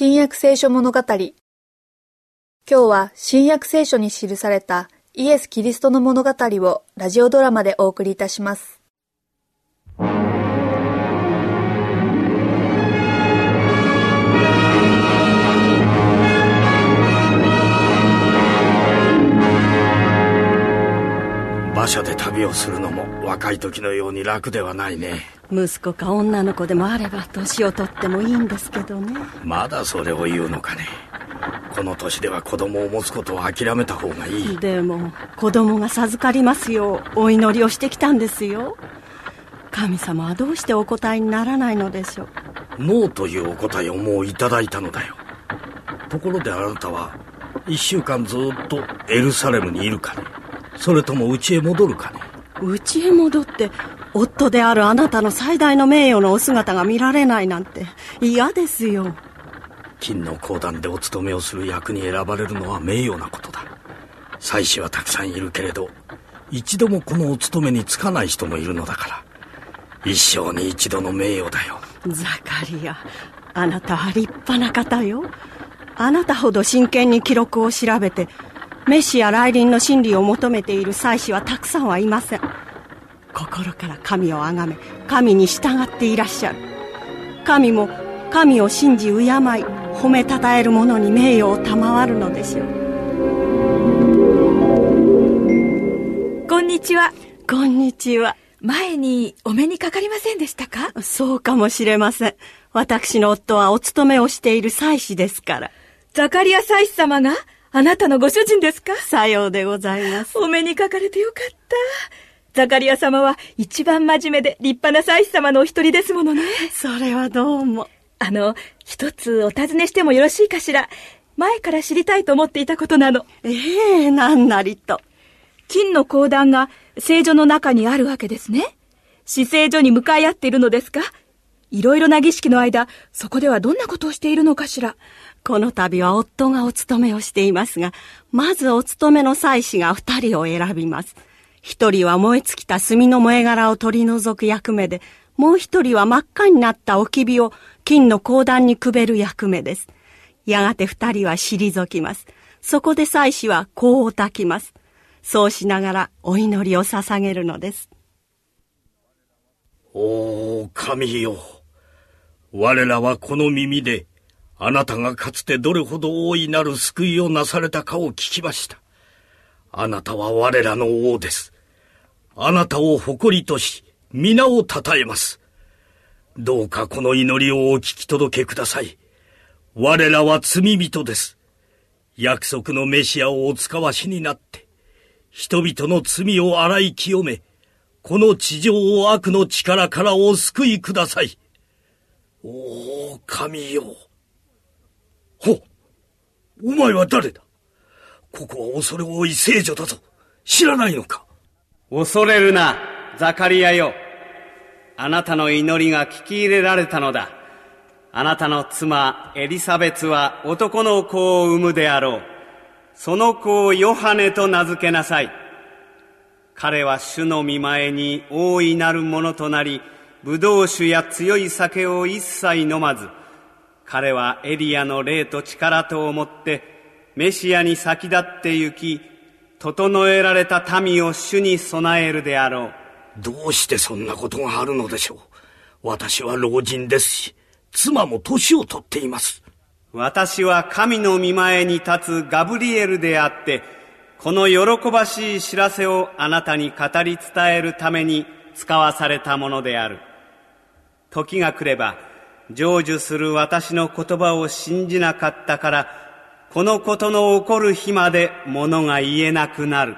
新約聖書物語今日は新約聖書に記されたイエス・キリストの物語をラジオドラマでお送りいたします。馬車で旅をするのも若い時のように楽ではないね。息子か女の子でもあれば年を取ってもいいんですけどね。まだそれを言うのかね。この年では子供を持つことを諦めた方がいい。でも子供が授かりますよ。うお祈りをしてきたんですよ。神様はどうしてお答えにならないのでしょう。ノーというお答えをもういただいたのだよ。ところであなたは一週間ずっとエルサレムにいるかね。それとも家へ戻るかね家へ戻って夫であるあなたの最大の名誉のお姿が見られないなんて嫌ですよ。金の講談でお勤めをする役に選ばれるのは名誉なことだ。妻子はたくさんいるけれど一度もこのお勤めに就かない人もいるのだから。一生に一度の名誉だよ。ザカリアあなたは立派な方よ。あなたほど真剣に記録を調べてメシア来臨の真理を求めている祭司はたくさんはいません。心から神を崇め神に従っていらっしゃる。神も神を信じ敬い褒めたたえる者に名誉を賜るのでしょうこんにちは。こんにちは。前にお目にかかりませんでしたか？そうかもしれません。私の夫はお勤めをしている祭司ですから。ザカリア祭司様があなたのご主人ですか？さようでございますお目にかかれてよかった。ザカリア様は一番真面目で立派な祭司様のお一人ですものね。それはどうもあの、一つお尋ねしてもよろしいかしら？前から知りたいと思っていたことなの。ええなんなりと金の講談が聖女の中にあるわけですね。死聖所に向かい合っているのですか？いろいろな儀式の間、そこではどんなことをしているのかしら？この度は夫がお勤めをしていますが、まずお勤めの祭司が二人を選びます。一人は燃え尽きた炭の燃え殻を取り除く役目で、もう一人は真っ赤になった置き火を金の鉱壇にくべる役目です。やがて二人は退きます。そこで祭司は香を焚きます。そうしながらお祈りを捧げるのです。おお神よ我らはこの耳であなたがかつてどれほど大いなる救いをなされたかを聞きました。あなたは我らの王です。あなたを誇りとし皆を称えます。どうかこの祈りをお聞き届けください。我らは罪人です。約束のメシアをお使わしになって人々の罪を洗い清めこの地上を悪の力からお救いください。おお、神よ。ほう、お前は誰だ？ここは恐れ多い聖女だぞ。知らないのか？恐れるな、ザカリアよ。あなたの祈りが聞き入れられたのだ。あなたの妻、エリザベツは男の子を産むであろう。その子をヨハネと名付けなさい。彼は主の見前に大いなるものとなり、葡萄酒や強い酒を一切飲まず、彼はエリアの霊と力と思って、メシアに先立って行き、整えられた民を主に備えるであろう。どうしてそんなことがあるのでしょう私は老人ですし、妻も年を取っています。私は神の見前に立つガブリエルであって、この喜ばしい知らせをあなたに語り伝えるために使わされたものである。時が来れば、成就する私の言葉を信じなかったから、このことの起こる日まで物が言えなくなる。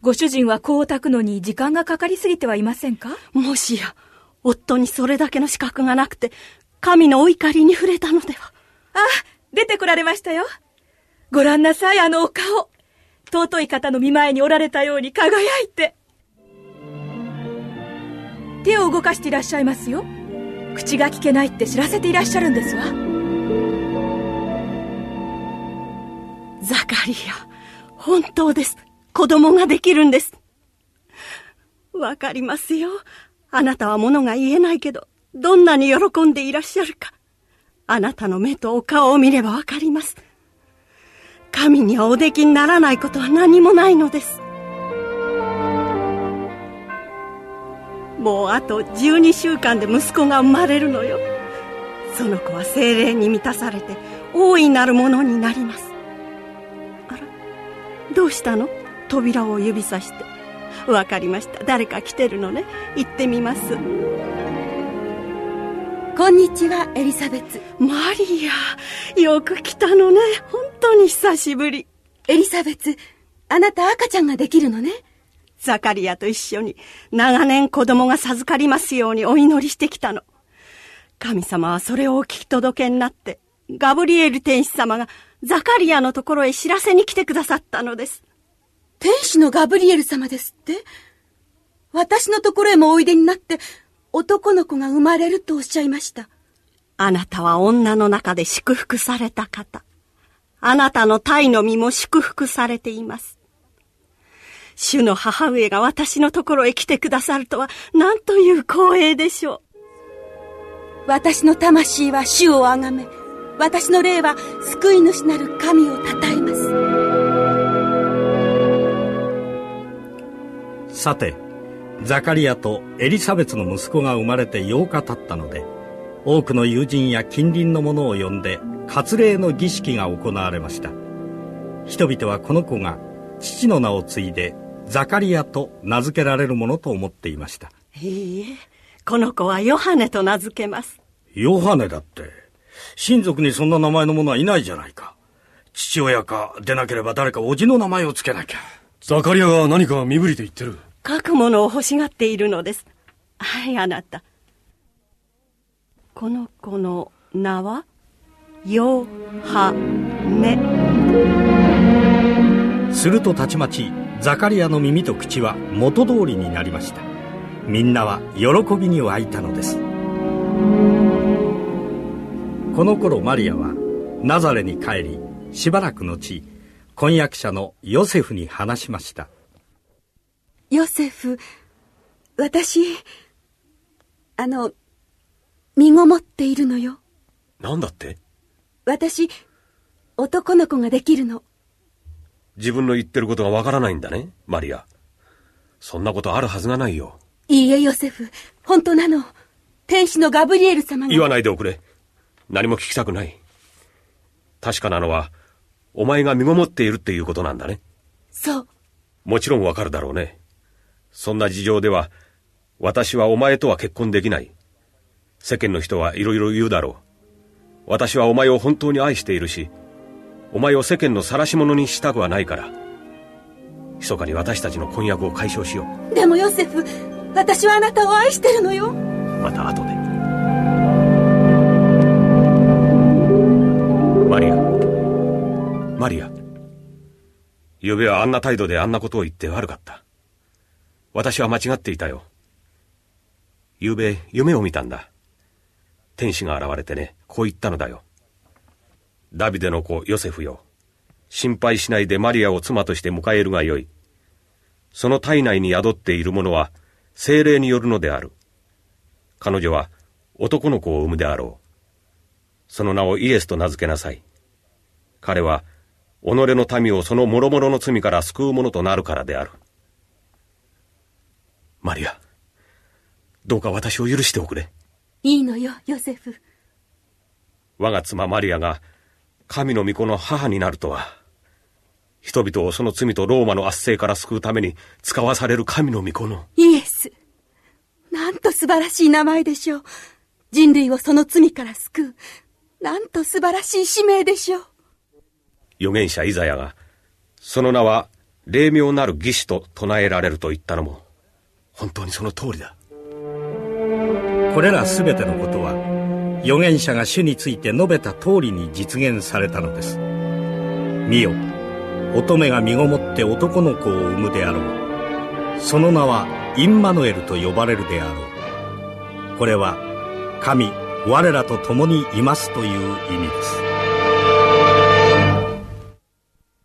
ご主人は香を焚くのに時間がかかりすぎてはいませんか？もしや、夫にそれだけの資格がなくて、神のお怒りに触れたのでは。あ、出てこられましたよ。ご覧なさい、あのお顔。尊い方の見前におられたように輝いて。手を動かしていらっしゃいますよ。口が聞けないって知らせていらっしゃるんですわ。ザカリア、本当です。子供ができるんです。わかりますよ。あなたは物が言えないけど、どんなに喜んでいらっしゃるか。あなたの目とお顔を見ればわかります。神にはおできにならないことは何もないのです。もうあと12週間で息子が生まれるのよ。その子は精霊に満たされて大いなるものになります。あら、どうしたの？扉を指さして。わかりました。誰か来てるのね？行ってみます。こんにちは、エリザベツ。マリア、よく来たのね。本当に久しぶり。エリザベツ、あなた赤ちゃんができるのね？ザカリアと一緒に長年子供が授かりますようにお祈りしてきたの。神様はそれをお聞き届けになって、ガブリエル天使様がザカリアのところへ知らせに来てくださったのです。天使のガブリエル様ですって？私のところへもおいでになって、男の子が生まれるとおっしゃいました。あなたは女の中で祝福された方。あなたの体の身も祝福されています。主の母上が私のところへ来てくださるとは、何という光栄でしょう。私の魂は主をあがめ、私の霊は救い主なる神を称えます。さて、ザカリアとエリザベツの息子が生まれて8日経ったので多くの友人や近隣の者を呼んで割礼の儀式が行われました人々はこの子が父の名を継いでザカリアと名付けられるものと思っていました。いいえこの子はヨハネと名付けます。ヨハネだって。親族にそんな名前の者はいないじゃないか。父親かでなければ誰か叔父の名前を付けなきゃ。ザカリアが何か身振りで言ってる。書くものを欲しがっているのです。はい、あなた。この子の名は？ヨハネ。するとたちまち、ザカリアの耳と口は元通りになりました。みんなは喜びに沸いたのです。この頃マリアはナザレに帰り、しばらく後、婚約者のヨセフに話しました。ヨセフ、私、あの、身ごもっているのよ。なんだって？私、男の子ができるの。自分の言ってることがわからないんだね、マリア。そんなことあるはずがないよ。いいえ、ヨセフ。本当なの。天使のガブリエル様が。言わないでおくれ。何も聞きたくない。確かなのは、お前が身ごもっているっていうことなんだね。そう。もちろんわかるだろうね。そんな事情では、私はお前とは結婚できない。世間の人はいろいろ言うだろう。私はお前を本当に愛しているし、お前を世間の晒し者にしたくはないから。密かに私たちの婚約を解消しよう。でもヨセフ、私はあなたを愛してるのよ。また後で。マリア。マリア。昨夜はあんな態度であんなことを言って悪かった。私は間違っていたよ。昨べ、夢を見たんだ。天使が現れてね、こう言ったのだよ。ダビデの子、ヨセフよ。心配しないでマリアを妻として迎えるがよい。その体内に宿っているものは、精霊によるのである。彼女は男の子を産むであろう。その名をイエスと名付けなさい。彼は、己の民をその諸々の罪から救うものとなるからである。マリア、どうか私を許しておくれ。いいのよ、ヨセフ。我が妻マリアが神の御子の母になるとは、人々をその罪とローマの圧政から救うために使わされる神の御子の。イエス。なんと素晴らしい名前でしょう。人類をその罪から救う。なんと素晴らしい使命でしょう。預言者イザヤが、その名は霊妙なる義士と唱えられると言ったのも、本当にその通りだこれら全てのことは預言者が主について述べた通りに実現されたのです。見よ乙女が身ごもって男の子を産むであろう。その名はインマヌエルと呼ばれるであろう。これは神我らと共にいますという意味です。